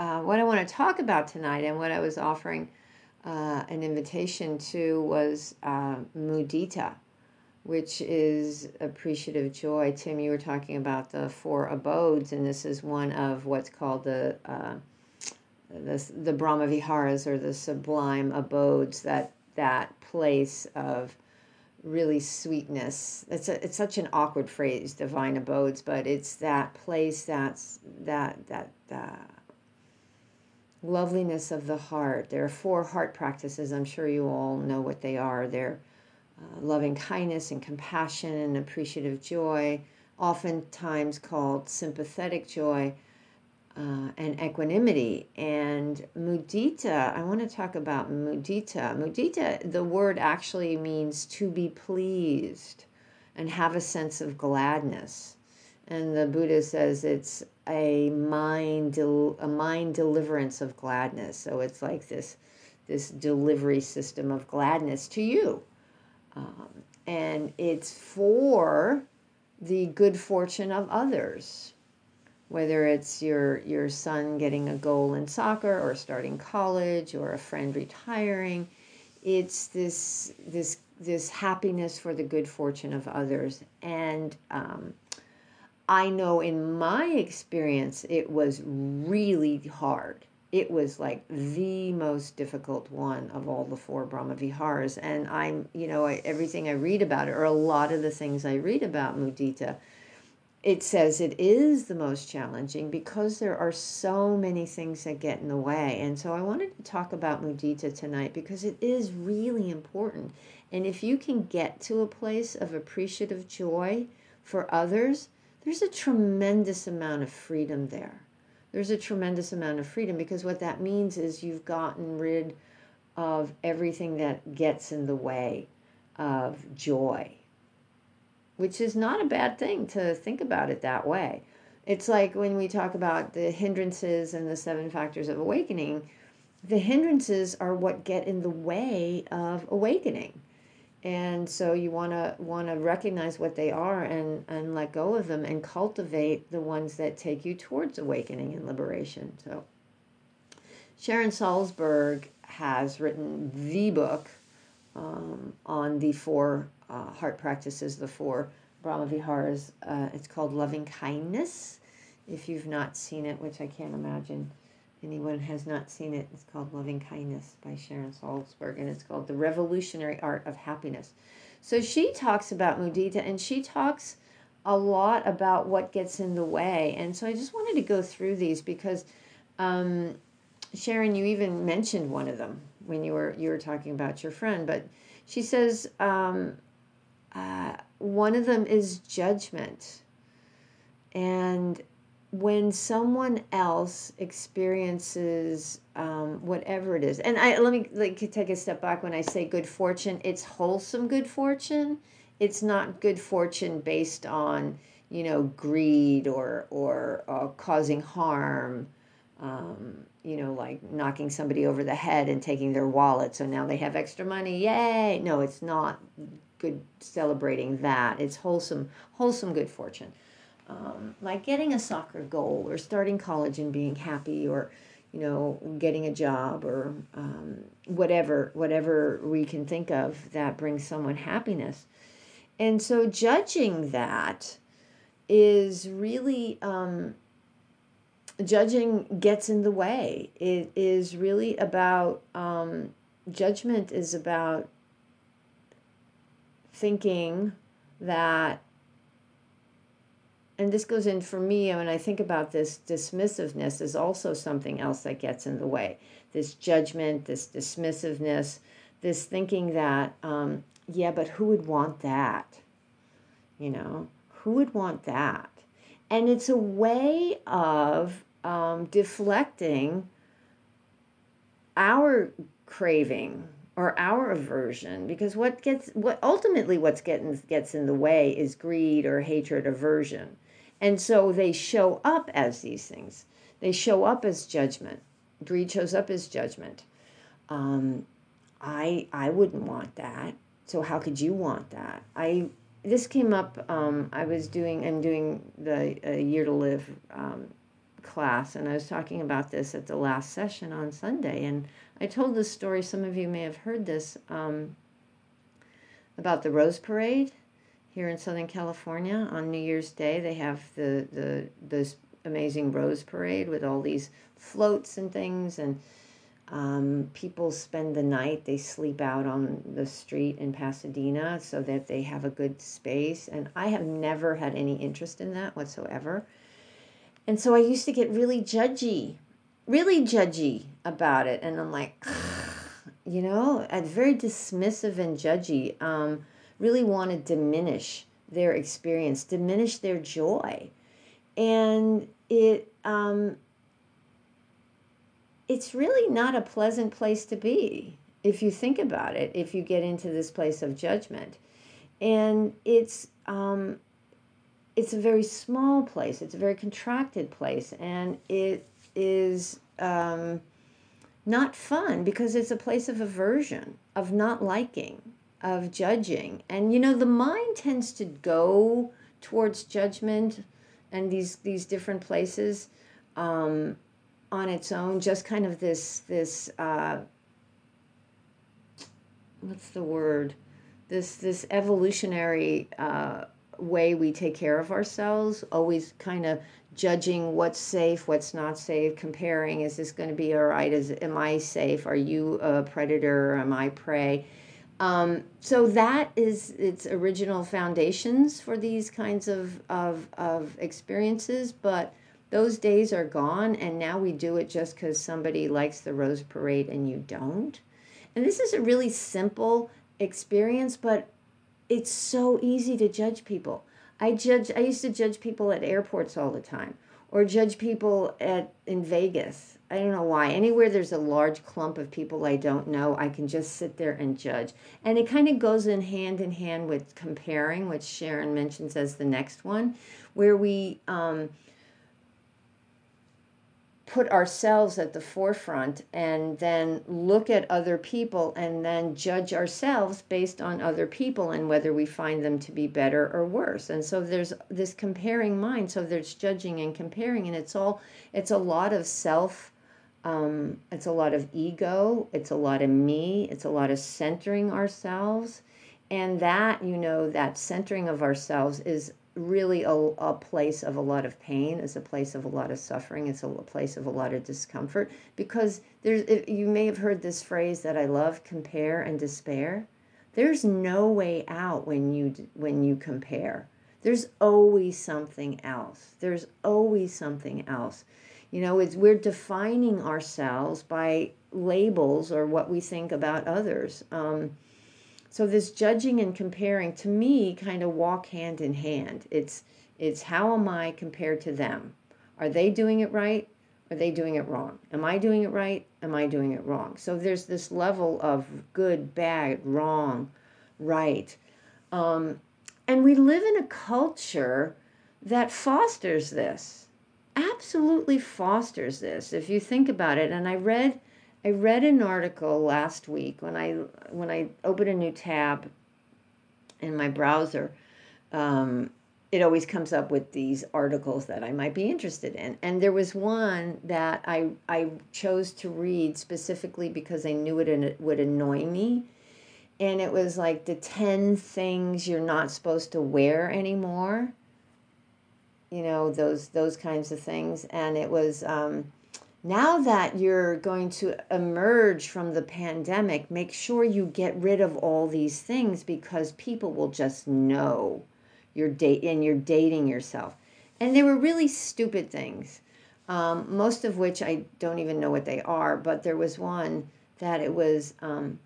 uh, what I want to talk about tonight and what I was offering uh, an invitation to was uh, mudita, which is appreciative joy. Tim, you were talking about the four abodes, and this is one of what's called the uh, the, the Brahma Viharas or the sublime abodes, that that place of really sweetness. It's a, it's such an awkward phrase, divine abodes, but it's that place that's that that uh, loveliness of the heart. There are four heart practices. I'm sure you all know what they are. They're uh, loving kindness and compassion and appreciative joy, oftentimes called sympathetic joy. Uh, and equanimity and mudita. I want to talk about mudita. Mudita, the word actually means to be pleased and have a sense of gladness. And the Buddha says it's a mind del- a mind deliverance of gladness. So it's like this this delivery system of gladness to you, um, and it's for the good fortune of others. Whether it's your your son getting a goal in soccer or starting college or a friend retiring, it's this this this happiness for the good fortune of others and um, I know in my experience, it was really hard. It was like the most difficult one of all the four Brahma Viharas. And I'm, you know, everything I read about it, or a lot of the things I read about mudita, it says it is the most challenging because there are so many things that get in the way. And so I wanted to talk about mudita tonight because it is really important. And if you can get to a place of appreciative joy for others, there's a tremendous amount of freedom there. There's a tremendous amount of freedom because what that means is you've gotten rid of everything that gets in the way of joy, which is not a bad thing to think about it that way. It's like when we talk about the hindrances and the seven factors of awakening, the hindrances are what get in the way of awakening and so you want to want to recognize what they are and and let go of them and cultivate the ones that take you towards awakening and liberation. So sharon salzberg has written the book um, on the four uh, heart practices the four brahma viharas uh, it's called loving kindness. If you've not seen it which i can't imagine anyone has not seen it, it's called Loving Kindness by Sharon Salzberg, and it's called The Revolutionary Art of Happiness. So she talks about mudita, and she talks a lot about what gets in the way. And so I just wanted to go through these because um, Sharon, you even mentioned one of them when you were you were talking about your friend, but she says um, uh, one of them is judgment, and when someone else experiences um, whatever it is, and I let me like take a step back when I say good fortune, it's wholesome good fortune. It's not good fortune based on you know greed or or uh, causing harm. Um, you know, like knocking somebody over the head and taking their wallet, so now they have extra money. Yay! No, it's not good celebrating that. It's wholesome, wholesome good fortune um, like getting a soccer goal or starting college and being happy or you know getting a job or um, whatever whatever we can think of that brings someone happiness. And so judging that is really um, judging gets in the way. It is really about um, judgment is about thinking that and this goes in for me when I think about this dismissiveness is also something else that gets in the way. This judgment, this dismissiveness, this thinking that, um, yeah, but who would want that? You know, who would want that? And it's a way of um, deflecting our craving or our aversion because what gets what ultimately what's getting gets in the way is greed or hatred aversion and so they show up as these things. They show up as judgment. Greed shows up as judgment. Um, I I wouldn't want that. So how could you want that? I this came up. Um, I was doing. I'm doing the uh, year to live um, class, and I was talking about this at the last session on Sunday, and I told this story. Some of you may have heard this um, about the Rose Parade here in Southern California on New Year's Day. They have the the this amazing Rose Parade with all these floats and things, and um, people spend the night. They sleep out on the street in Pasadena so that they have a good space. And I have never had any interest in that whatsoever. And so I used to get really judgy, really judgy about it. And I'm like, you know, I'm very dismissive and judgy. Um, really want to diminish their experience, diminish their joy. And it, um, it's really not a pleasant place to be if you think about it, if you get into this place of judgment. And it's, um, it's a very small place, it's a very contracted place, and it is um, not fun because it's a place of aversion, of not liking, of judging. And you know, the mind tends to go towards judgment and these, these different places. Um, on its own, just kind of this this uh, what's the word? This this evolutionary uh, way we take care of ourselves, always kind of judging what's safe, what's not safe, comparing is this going to be all right? Is am I safe? Are you a predator? Am I prey? Um, so that is its original foundations for these kinds of, of, of experiences, but those days are gone, and now we do it just because somebody likes the Rose Parade and you don't. And this is a really simple experience, but it's so easy to judge people. I judge. I used to judge people at airports all the time, or judge people at in Vegas. I don't know why. Anywhere there's a large clump of people I don't know, I can just sit there and judge. And it kind of goes in hand in hand with comparing, which Sharon mentions as the next one, where we um, put ourselves at the forefront and then look at other people and then judge ourselves based on other people and whether we find them to be better or worse and so there's this comparing mind so there's judging and comparing and it's all it's a lot of self um, it's a lot of ego it's a lot of me it's a lot of centering ourselves. And that you know that centering of ourselves is really a, a place of a lot of pain it's a place of a lot of suffering it's a place of a lot of discomfort. Because there's you may have heard this phrase that i love compare and despair. There's no way out when you when you compare. There's always something else. There's always something else you know it's we're defining ourselves by labels or what we think about others um, so this judging and comparing to me kind of walk hand in hand. It's it's how am I compared to them? Are they doing it right? Are they doing it wrong? Am I doing it right? Am I doing it wrong? So there's this level of good, bad, wrong, right. Um, and we live in a culture that fosters this, absolutely fosters this. If you think about it, and I read I read an article last week when I when I open a new tab in my browser. Um, it always comes up with these articles that I might be interested in. And there was one that I I chose to read specifically because I knew it would annoy me. And it was like the 10 things you're not supposed to wear anymore. You know, those those kinds of things. And it was um, now that you're going to emerge from the pandemic, make sure you get rid of all these things because people will just know you're date and you're dating yourself. And they were really stupid things, um, most of which I don't even know what they are. But there was one that it was um,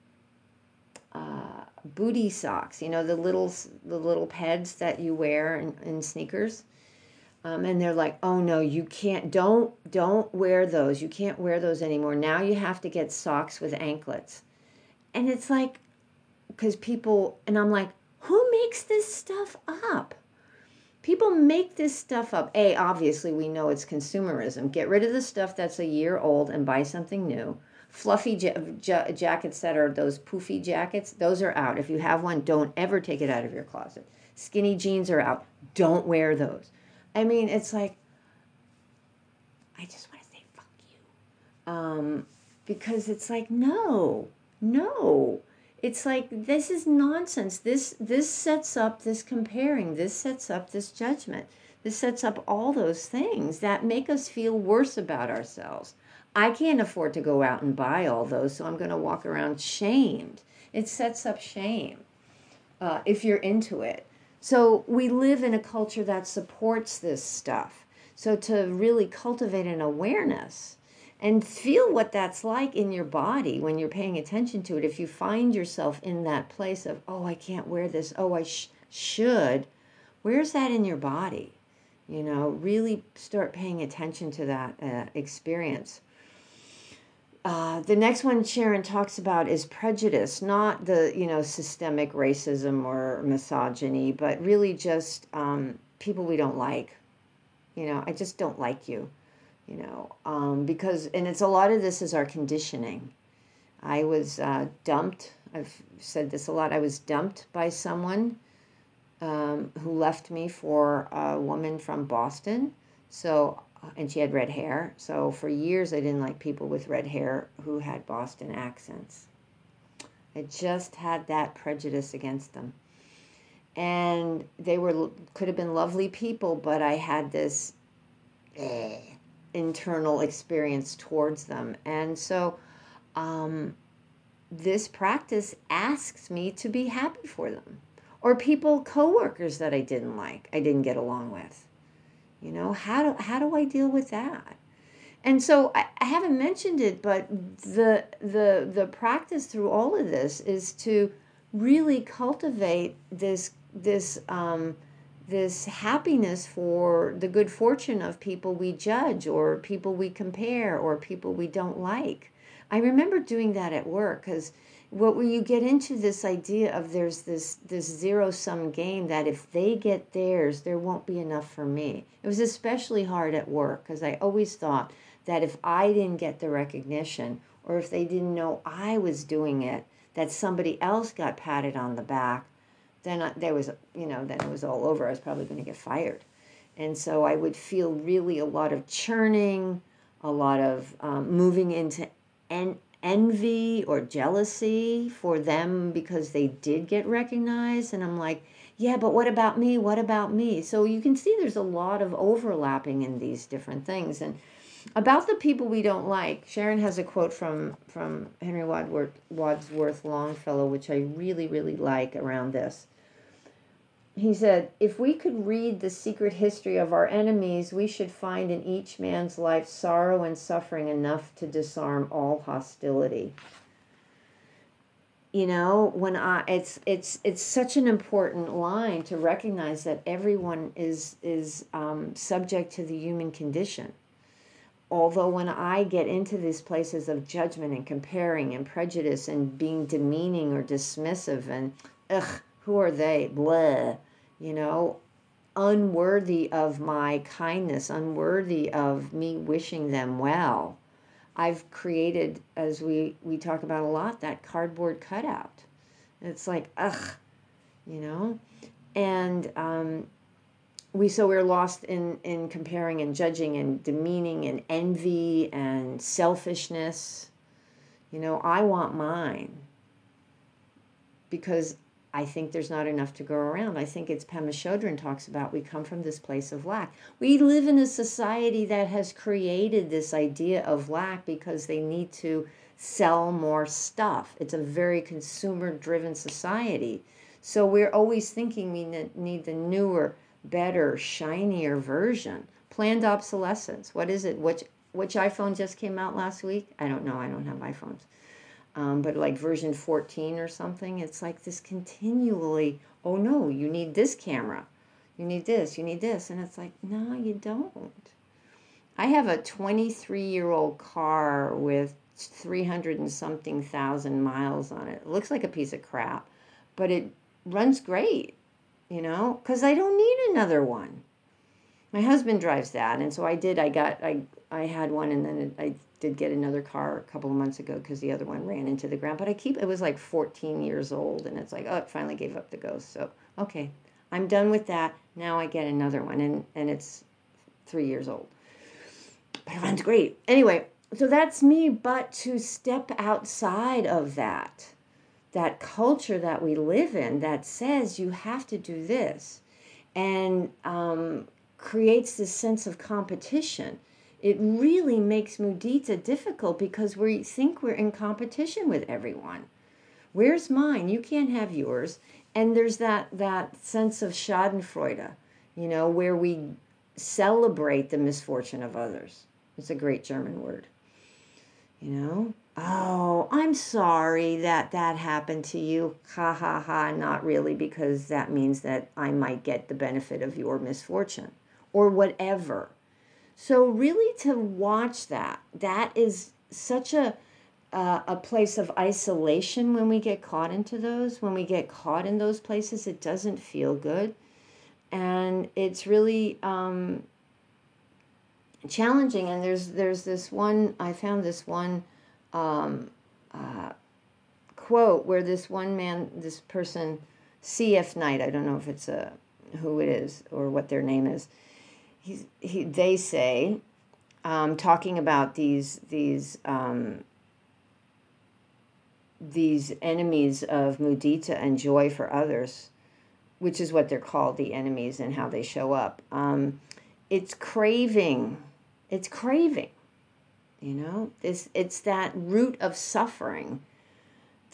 uh, booty socks. You know the little the little pads that you wear in, in sneakers um, and they're like oh no you can't don't don't wear those. You can't wear those anymore. Now you have to get socks with anklets. And it's like because people and i'm like who makes this stuff up? People make this stuff up. A obviously we know it's consumerism. Get rid of the stuff that's a year old and buy something new. Fluffy ja- ja- jackets that are those poofy jackets those are out. If you have one don't ever take it out of your closet. Skinny jeans are out. Don't wear those I mean, it's like I just want to say fuck you. Um, because it's like, no, no. It's like this is nonsense. This this sets up this comparing. This sets up this judgment. This sets up all those things that make us feel worse about ourselves. I can't afford to go out and buy all those, so I'm going to walk around shamed. It sets up shame uh, if you're into it. So we live in a culture that supports this stuff. So to really cultivate an awareness and feel what that's like in your body when you're paying attention to it, if you find yourself in that place of, oh, I can't wear this, oh, I sh- should, where's that in your body? You know, really start paying attention to that uh, experience. Uh, the next one Sharon talks about is prejudice, not the you know systemic racism or misogyny, but really just um, people we don't like. You know, I just don't like you. You know, um, because and it's a lot of this is our conditioning. I was uh, dumped. I've said this a lot. I was dumped by someone um, who left me for a woman from Boston. So and she had red hair. So for years, I didn't like people with red hair who had Boston accents. I just had that prejudice against them. And they were could have been lovely people, but I had this eh, internal experience towards them. And so um, this practice asks me to be happy for them. Or people, coworkers that I didn't like, I didn't get along with you know, how do how do I deal with that? And so I, I haven't mentioned it, but the the the practice through all of this is to really cultivate this this um, this happiness for the good fortune of people we judge or people we compare or people we don't like. I remember doing that at work because what when you get into this idea of there's this this zero sum game that if they get theirs there won't be enough for me. It was especially hard at work because i always thought that if i didn't get the recognition or if they didn't know i was doing it that somebody else got patted on the back then I, there was you know then it was all over. I was probably going to get fired. And so i would feel really a lot of churning a lot of um, moving into en- envy or jealousy for them because they did get recognized. And I'm like, yeah, but what about me? What about me? So you can see there's a lot of overlapping in these different things. And about the people we don't like, Sharon has a quote from from Henry Wadsworth, Wadsworth Longfellow, which I really really like around this he said, if we could read the secret history of our enemies, we should find in each man's life sorrow and suffering enough to disarm all hostility. You know, when I it's it's it's such an important line to recognize that everyone is is um, subject to the human condition. Although when I get into these places of judgment and comparing and prejudice and being demeaning or dismissive and ugh, who are they? Blah you know, unworthy of my kindness, unworthy of me wishing them well. I've created, as we, we talk about a lot, that cardboard cutout. It's like, ugh, you know? And um, we so we're lost in, in comparing and judging and demeaning and envy and selfishness. You know, I want mine because I think there's not enough to go around. I think it's Pema Chodron talks about we come from this place of lack. We live in a society that has created this idea of lack because they need to sell more stuff. It's a very consumer driven society. So we're always thinking we need the newer, better, shinier version. Planned obsolescence. What is it? Which which iPhone just came out last week? I don't know. I don't have iPhones um, but like version 14 or something, it's like this continually, oh no, you need this camera, you need this, you need this. And it's like, no, you don't. I have a 23 year old car with 300 and something thousand miles on it. It looks like a piece of crap, but it runs great, you know, because I don't need another one. My husband drives that, and so I did. I got, I, I had one, and then it, I did get another car a couple of months ago because the other one ran into the ground. But I keep it was like 14 years old, and it's like oh, it finally gave up the ghost. So okay, I'm done with that. Now I get another one, and and it's three years old. but it runs great. Anyway, so that's me, but to step outside of that, that culture that we live in that says you have to do this and um, creates this sense of competition it really makes mudita difficult because we think we're in competition with everyone. Where's mine? You can't have yours. And there's that that sense of schadenfreude you know where we celebrate the misfortune of others. It's a great german word you know? Oh i'm sorry that that happened to you. Ha ha ha. Not really because that means that i might get the benefit of your misfortune or whatever so really to watch that, that is such a uh, a place of isolation when we get caught into those. When we get caught in those places, it doesn't feel good, and it's really um, challenging. And there's there's this one I found this one um, uh, quote where this one man, this person, C.F. Knight. I don't know if it's a who it is or what their name is he, he, they say, um, talking about these these um, these enemies of mudita and joy for others, which is what they're called, the enemies and how they show up. Um, it's craving. It's craving. You know, it's it's that root of suffering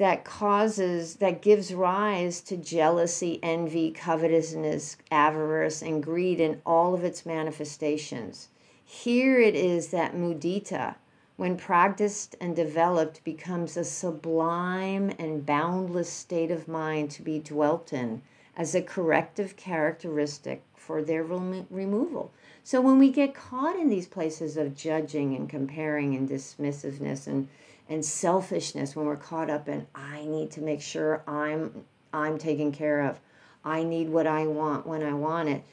that causes, that gives rise to jealousy, envy, covetousness, avarice, and greed in all of its manifestations. Here it is that mudita, when practiced and developed, becomes a sublime and boundless state of mind to be dwelt in as a corrective characteristic for their remo- removal. So when we get caught in these places of judging and comparing and dismissiveness and and selfishness when we're caught up in I need to make sure I'm I'm taken care of. I need what I want when I want it.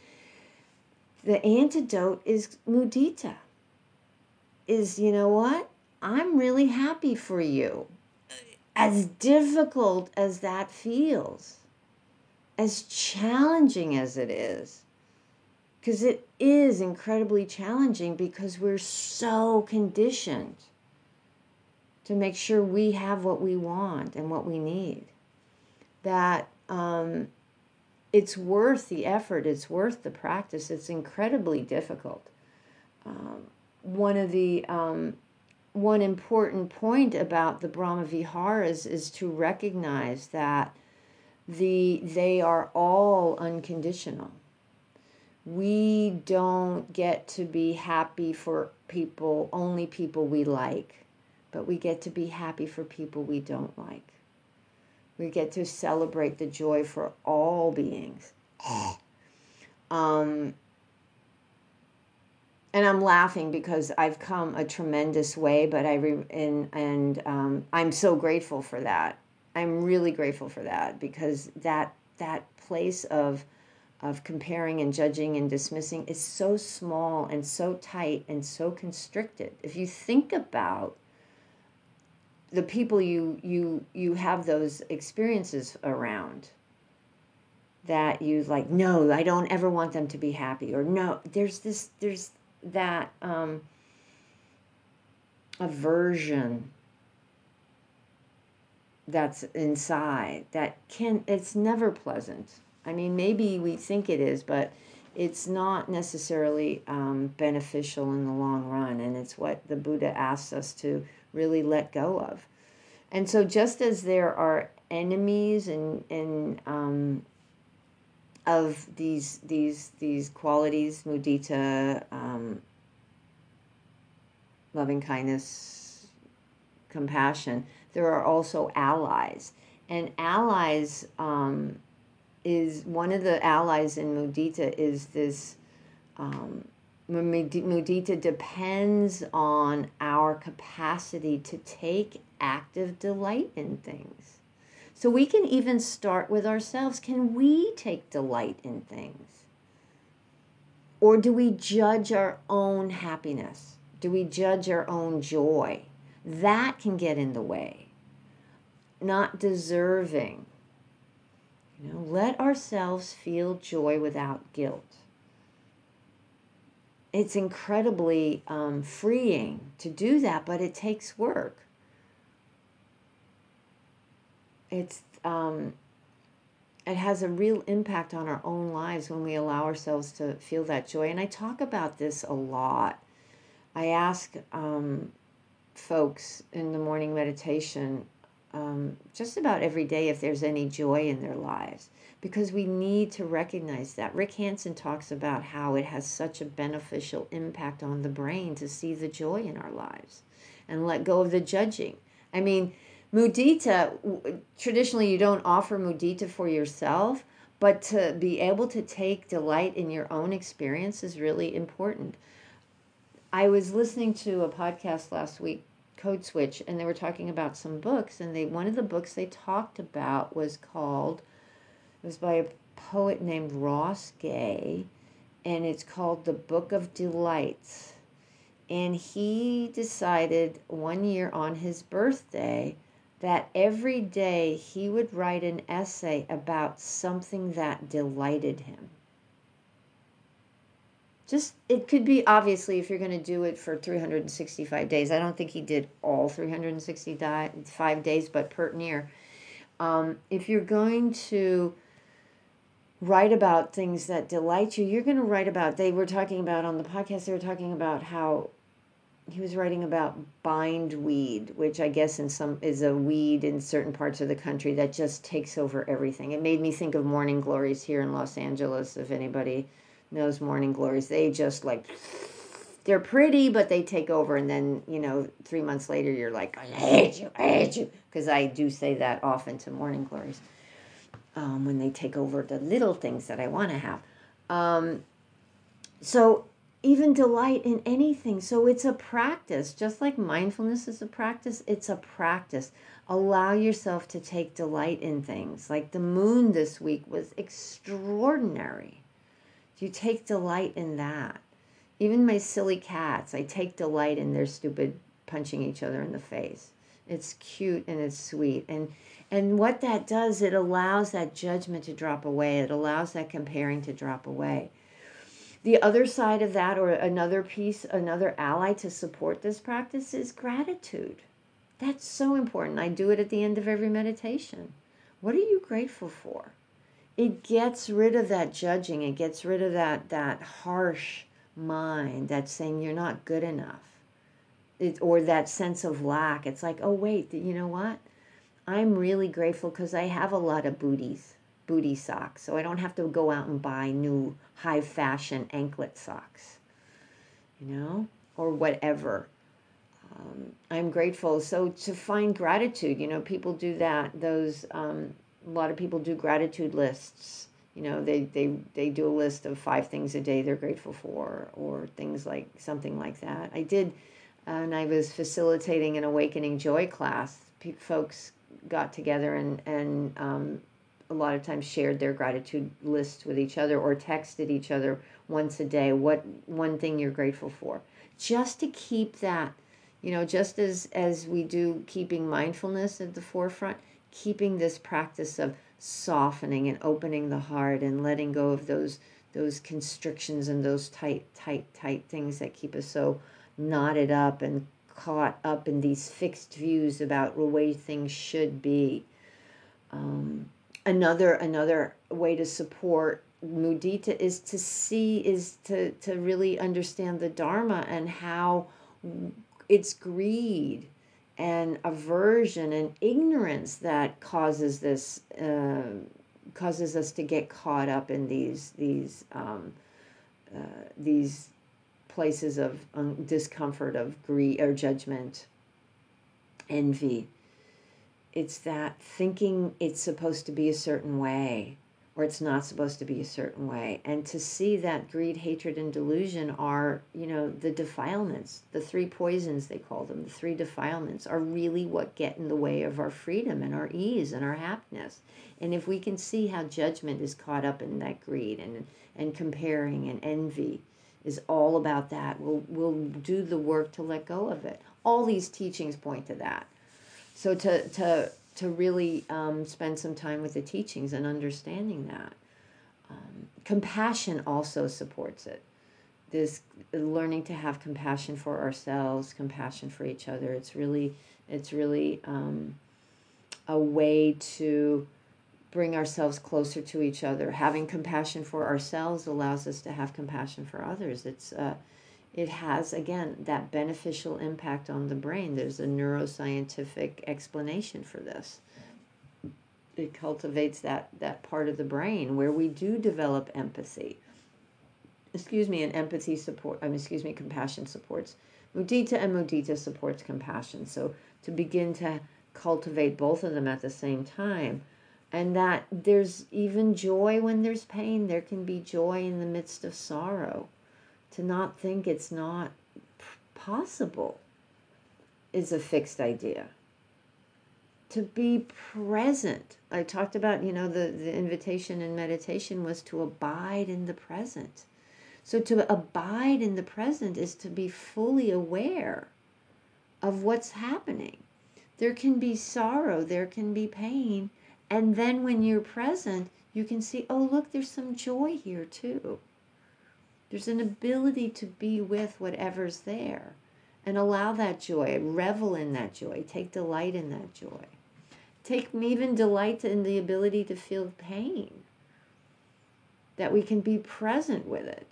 The antidote is mudita. Is you know what? I'm really happy for you. As difficult as that feels, as challenging as it is, because it is incredibly challenging because we're so conditioned to make sure we have what we want and what we need. That um, it's worth the effort, it's worth the practice, it's incredibly difficult. Um, one of the um, one important point about the Brahma Viharas is to recognize that the they are all unconditional. We don't get to be happy for people, only people we like but we get to be happy for people we don't like. We get to celebrate the joy for all beings. um, and I'm laughing because I've come a tremendous way, but I re- and and um, I'm so grateful for that. I'm really grateful for that because that that place of of comparing and judging and dismissing is so small and so tight and so constricted. If you think about the people you you you have those experiences around that you like no i don't ever want them to be happy or no there's this there's that um aversion that's inside that can it's never pleasant. I mean maybe we think it is but it's not necessarily um, beneficial in the long run and it's what the buddha asks us to really let go of. And so, just as there are enemies and and um, of these these these qualities, mudita, um, loving kindness, compassion, there are also allies, and allies um, is one of the allies in mudita is this. Um, mudita depends on our capacity to take active delight in things. So we can even start with ourselves. Can we take delight in things? Or do we judge our own happiness? Do we judge our own joy? That can get in the way. Not deserving. You know, let ourselves feel joy without guilt it's incredibly um, freeing to do that, but it takes work. It's um, it has a real impact on our own lives when we allow ourselves to feel that joy. And I talk about this a lot. I ask um, folks in the morning meditation um, just about every day if there's any joy in their lives because we need to recognize that. Rick Hanson talks about how it has such a beneficial impact on the brain to see the joy in our lives and let go of the judging. I mean, mudita, traditionally, you don't offer mudita for yourself, but to be able to take delight in your own experience is really important. I was listening to a podcast last week, Code Switch, and they were talking about some books, and they one of the books they talked about was called it was by a poet named Ross Gay, and it's called The Book of Delights. And he decided one year on his birthday that every day he would write an essay about something that delighted him. Just, it could be obviously if you're going to do it for 365 days. I don't think he did all 365 days, but per year. Um, if you're going to write about things that delight you, you're going to write about, they were talking about on the podcast, they were talking about how he was writing about bindweed, which I guess in some is a weed in certain parts of the country that just takes over everything. It made me think of morning glories here in Los Angeles. If anybody knows morning glories, they just like they're pretty, but they take over, and then you know three months later you're like, I hate you, I hate you, because I do say that often to morning glories um, when they take over the little things that I want to have. Um, so even delight in anything. So it's a practice, just like mindfulness is a practice, it's a practice. Allow yourself to take delight in things. Like the moon this week was extraordinary. You take delight in that. Even my silly cats, I take delight in their stupid punching each other in the face. It's cute and it's sweet. And and what that does, it allows that judgment to drop away. It allows that comparing to drop away. The other side of that, or another piece, another ally to support this practice is gratitude. That's so important. I do it at the end of every meditation. What are you grateful for? It gets rid of that judging. It gets rid of that that harsh mind that's saying you're not good enough. It, or that sense of lack. It's like, oh wait, you know what? I'm really grateful because I have a lot of booties booty socks. So I don't have to go out and buy new high fashion anklet socks, you know, or whatever. Um, I'm grateful. So to find gratitude, you know, people do that. Those, um, a lot of people do gratitude lists. You know, they, they, they do a list of five things a day they're grateful for, or things like something like that. I did, and I was facilitating an awakening joy class. P- folks got together and, and um, a lot of times shared their gratitude list with each other or texted each other once a day what one thing you're grateful for just to keep that you know just as as we do keeping mindfulness at the forefront keeping this practice of softening and opening the heart and letting go of those those constrictions and those tight tight tight things that keep us so knotted up and caught up in these fixed views about the way things should be. Um, another another way to support mudita is to see is to to really understand the dharma and how it's greed and aversion and ignorance that causes this uh, causes us to get caught up in these these um, uh, these places of um, discomfort of greed or judgment envy. It's that thinking it's supposed to be a certain way or it's not supposed to be a certain way. And to see that greed hatred and delusion are you know the defilements the three poisons they call them the three defilements are really what get in the way of our freedom and our ease and our happiness. And if we can see how judgment is caught up in that greed and and comparing and envy is all about that we'll we'll do the work to let go of it. All these teachings point to that. So to to to really um, spend some time with the teachings and understanding that um, compassion also supports it this learning to have compassion for ourselves, compassion for each other. It's really, it's really um, a way to bring ourselves closer to each other. Having compassion for ourselves allows us to have compassion for others. It's uh, it has again that beneficial impact on the brain. There's a neuroscientific explanation for this. It cultivates that that part of the brain where we do develop empathy. Excuse me, and empathy support. I mean, excuse me, compassion supports mudita, and mudita supports compassion. So to begin to cultivate both of them at the same time and that there's even joy when there's pain. There can be joy in the midst of sorrow. To not think it's not possible is a fixed idea. To be present. I talked about, you know, the, the invitation in meditation was to abide in the present. So to abide in the present is to be fully aware of what's happening. There can be sorrow, there can be pain, and then when you're present, you can see, oh, look, there's some joy here too. There's an ability to be with whatever's there and allow that joy, revel in that joy, take delight in that joy. Take even delight in the ability to feel pain, that we can be present with it.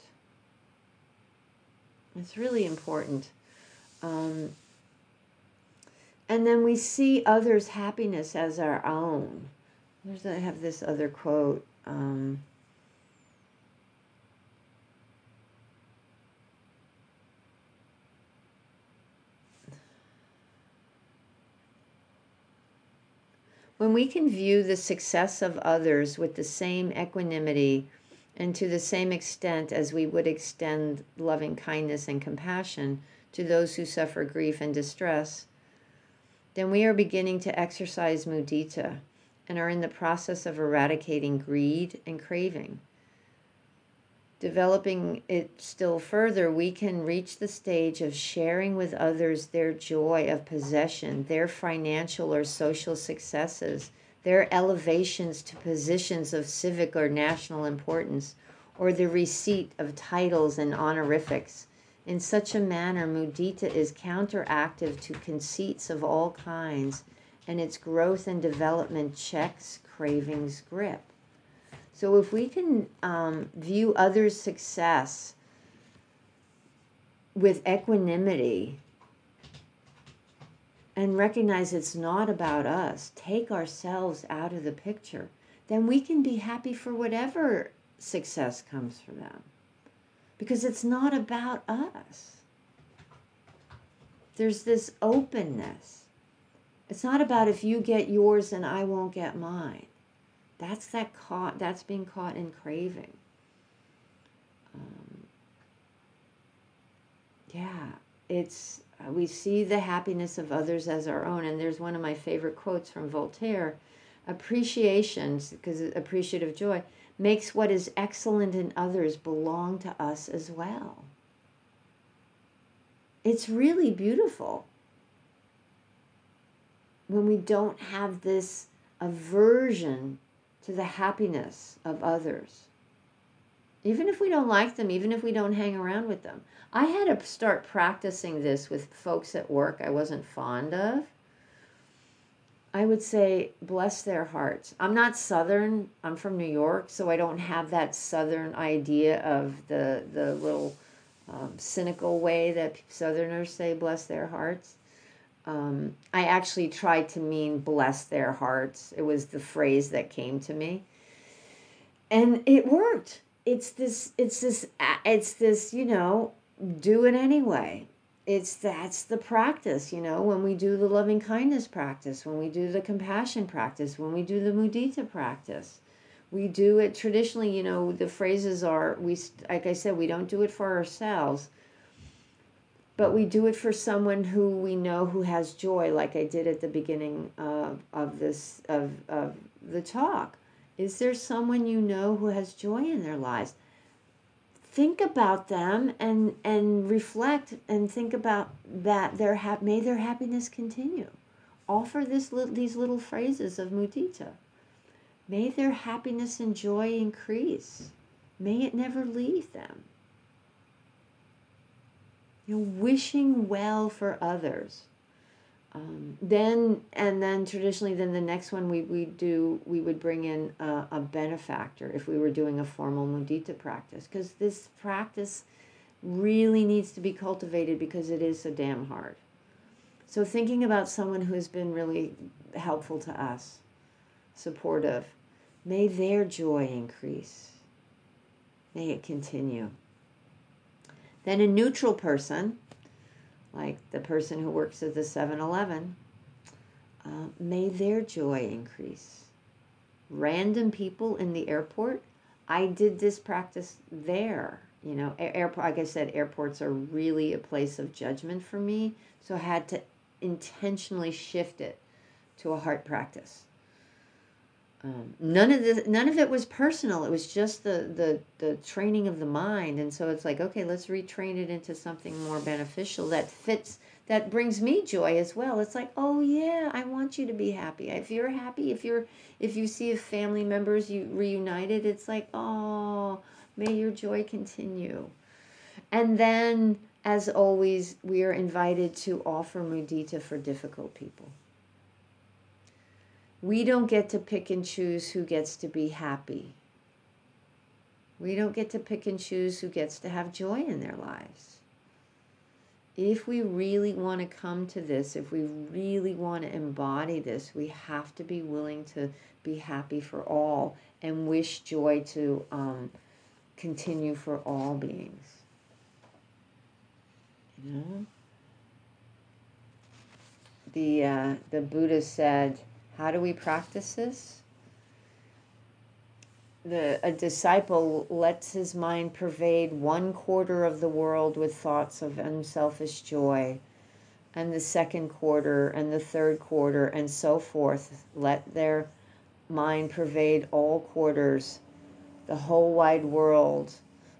It's really important. Um, and then we see others' happiness as our own. There's I have this other quote. Um, when we can view the success of others with the same equanimity and to the same extent as we would extend loving kindness and compassion to those who suffer grief and distress, then we are beginning to exercise mudita and are in the process of eradicating greed and craving. Developing it still further, we can reach the stage of sharing with others their joy of possession, their financial or social successes, their elevations to positions of civic or national importance, or the receipt of titles and honorifics. In such a manner, mudita is counteractive to conceits of all kinds and its growth and development checks cravings grip. So if we can um, view others' success with equanimity and recognize it's not about us, take ourselves out of the picture, then we can be happy for whatever success comes for them. Because it's not about us. There's this openness. It's not about if you get yours and I won't get mine. That's that caught. That's being caught in craving. Um, yeah, it's uh, we see the happiness of others as our own, and there's one of my favorite quotes from Voltaire: "Appreciation, because appreciative joy, makes what is excellent in others belong to us as well." It's really beautiful when we don't have this aversion to the happiness of others. Even if we don't like them, even if we don't hang around with them. I had to start practicing this with folks at work I wasn't fond of. I would say, bless their hearts. I'm not Southern. I'm from New York, so I don't have that Southern idea of the the little um, cynical way that Southerners say, bless their hearts. Um, I actually tried to mean bless their hearts. It was the phrase that came to me. And it worked. It's this, it's this, it's this, you know, do it anyway. It's that's the practice, you know, when we do the loving kindness practice, when we do the compassion practice, when we do the mudita practice. We do it traditionally, you know, the phrases are, we, like I said, we don't do it for ourselves but we do it for someone who we know who has joy like i did at the beginning of, of this of, of the talk. Is there someone you know who has joy in their lives? Think about them and and reflect and think about that their ha- may their happiness continue. Offer this li- these little phrases of mudita. May their happiness and joy increase. May it never leave them You know, wishing well for others. Um, then and then traditionally, then the next one we we do we would bring in a, a benefactor if we were doing a formal mudita practice because this practice really needs to be cultivated because it is so damn hard. So thinking about someone who's been really helpful to us, supportive, may their joy increase. May it continue. Then a neutral person, like the person who works at the 7 Eleven, uh, may their joy increase. Random people in the airport, I did this practice there. You know, airport, like I said, airports are really a place of judgment for me. So I had to intentionally shift it to a heart practice. Um, none of this, none of it was personal. It was just the, the the training of the mind, and so it's like, okay, let's retrain it into something more beneficial that fits, that brings me joy as well. It's like, oh yeah, I want you to be happy. If you're happy, if you're, if you see a family members you reunited, it's like, oh, may your joy continue. And then, as always, we are invited to offer mudita for difficult people we don't get to pick and choose who gets to be happy. We don't get to pick and choose who gets to have joy in their lives. If we really want to come to this, if we really want to embody this, we have to be willing to be happy for all and wish joy to um, continue for all beings. You know? The, uh, the Buddha said, how do we practice this? The, a disciple lets his mind pervade one quarter of the world with thoughts of unselfish joy, and the second quarter, and the third quarter, and so forth. Let their mind pervade all quarters, the whole wide world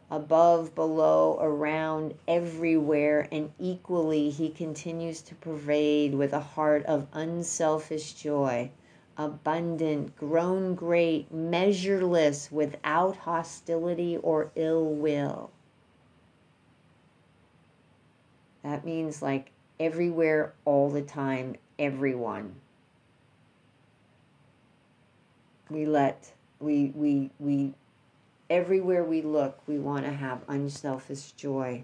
above, below, around, everywhere, and equally he continues to pervade with a heart of unselfish joy, abundant, grown great, measureless, without hostility or ill will. That means like everywhere, all the time, everyone. We let, we, we, we everywhere we look, we want to have unselfish joy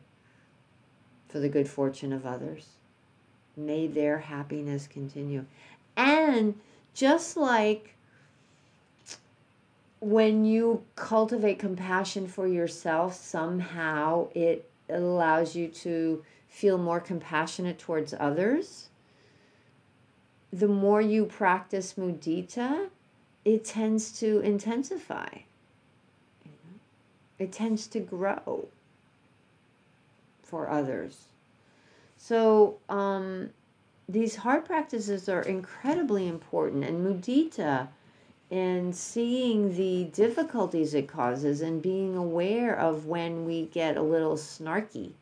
for the good fortune of others. May their happiness continue. And just like when you cultivate compassion for yourself, somehow it allows you to feel more compassionate towards others. The more you practice mudita, it tends to intensify it tends to grow for others. So, um, these heart practices are incredibly important, and mudita and seeing the difficulties it causes and being aware of when we get a little snarky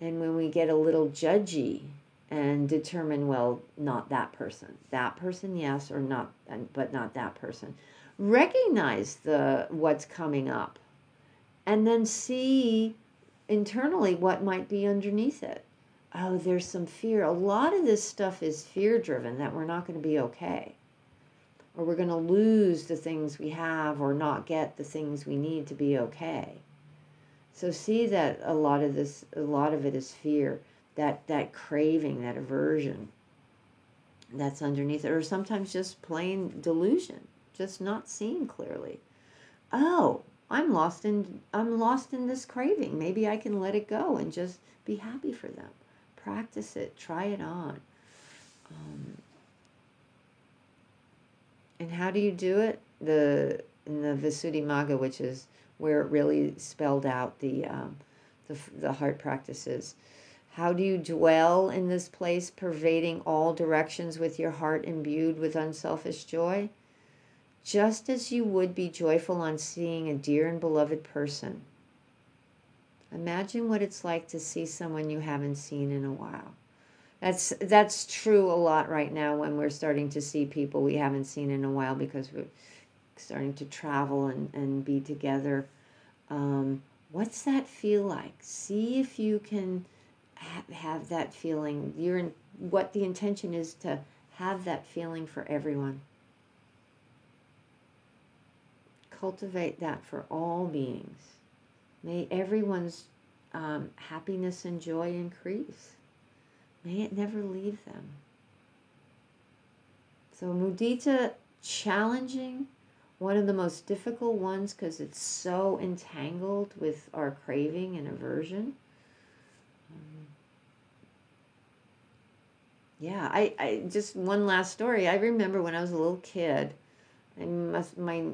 and when we get a little judgy and determine well not that person. That person yes or not but not that person. Recognize the what's coming up and then see internally what might be underneath it. Oh, there's some fear. A lot of this stuff is fear driven that we're not going to be okay. Or we're going to lose the things we have or not get the things we need to be okay. So see that a lot of this a lot of it is fear, that that craving, that aversion that's underneath it or sometimes just plain delusion, just not seeing clearly. Oh, I'm lost in I'm lost in this craving. Maybe I can let it go and just be happy for them. Practice it. Try it on. Um, and how do you do it? The in the Visuddhimagga, which is where it really spelled out the um, the, the heart practices. How do you dwell in this place, pervading all directions with your heart imbued with unselfish joy? Just as you would be joyful on seeing a dear and beloved person. Imagine what it's like to see someone you haven't seen in a while. That's that's true a lot right now when we're starting to see people we haven't seen in a while because we're starting to travel and, and be together. Um, what's that feel like? See if you can have, have that feeling. You're in, what the intention is to have that feeling for everyone. Cultivate that for all beings. May everyone's um, happiness and joy increase. May it never leave them. So, mudita challenging, one of the most difficult ones because it's so entangled with our craving and aversion. Um, yeah, I, I just one last story. I remember when I was a little kid, I must my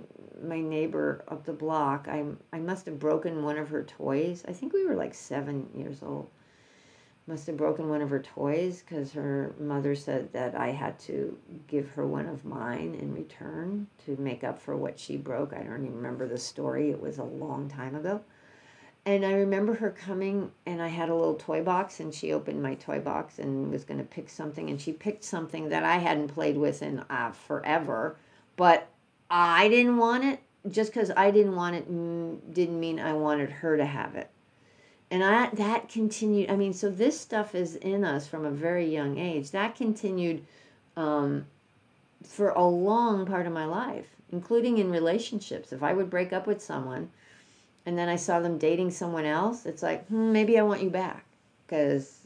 my neighbor up the block. I I must have broken one of her toys. I think we were like seven years old. Must have broken one of her toys because her mother said that I had to give her one of mine in return to make up for what she broke. I don't even remember the story. It was a long time ago. And I remember her coming, and I had a little toy box, and she opened my toy box and was going to pick something, and she picked something that I hadn't played with in uh, forever but I didn't want it. Just because I didn't want it didn't mean I wanted her to have it. And I, that continued. I mean, so this stuff is in us from a very young age. That continued um, for a long part of my life, including in relationships. If I would break up with someone and then I saw them dating someone else, it's like, hmm, maybe I want you back. Because,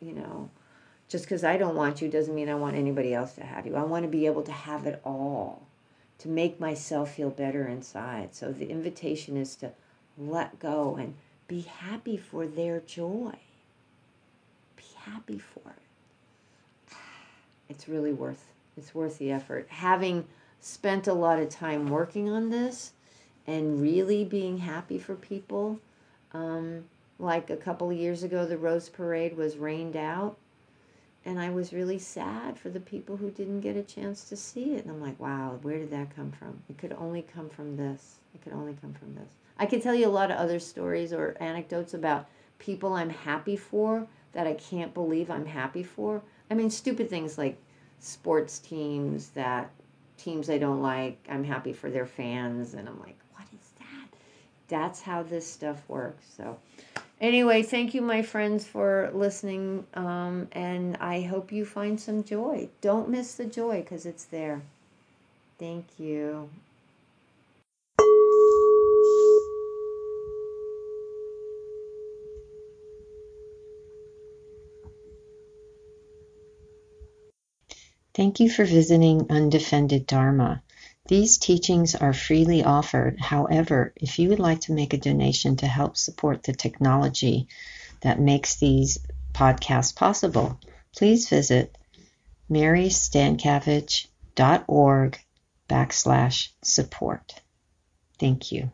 you know, just because I don't want you doesn't mean I want anybody else to have you. I want to be able to have it all, to make myself feel better inside. So the invitation is to let go and be happy for their joy. Be happy for it. It's really worth it's worth the effort. Having spent a lot of time working on this and really being happy for people, um, like a couple of years ago, the Rose Parade was rained out and I was really sad for the people who didn't get a chance to see it. And I'm like, wow, where did that come from? It could only come from this. It could only come from this. I could tell you a lot of other stories or anecdotes about people I'm happy for that I can't believe I'm happy for. I mean, stupid things like sports teams that teams I don't like, I'm happy for their fans. And I'm like, what is that? That's how this stuff works. So, Anyway, thank you, my friends, for listening. Um, and I hope you find some joy. Don't miss the joy because it's there. Thank you. Thank you for visiting Undefended Dharma. These teachings are freely offered. However, if you would like to make a donation to help support the technology that makes these podcasts possible, please visit marystankevich.org backslash support. Thank you.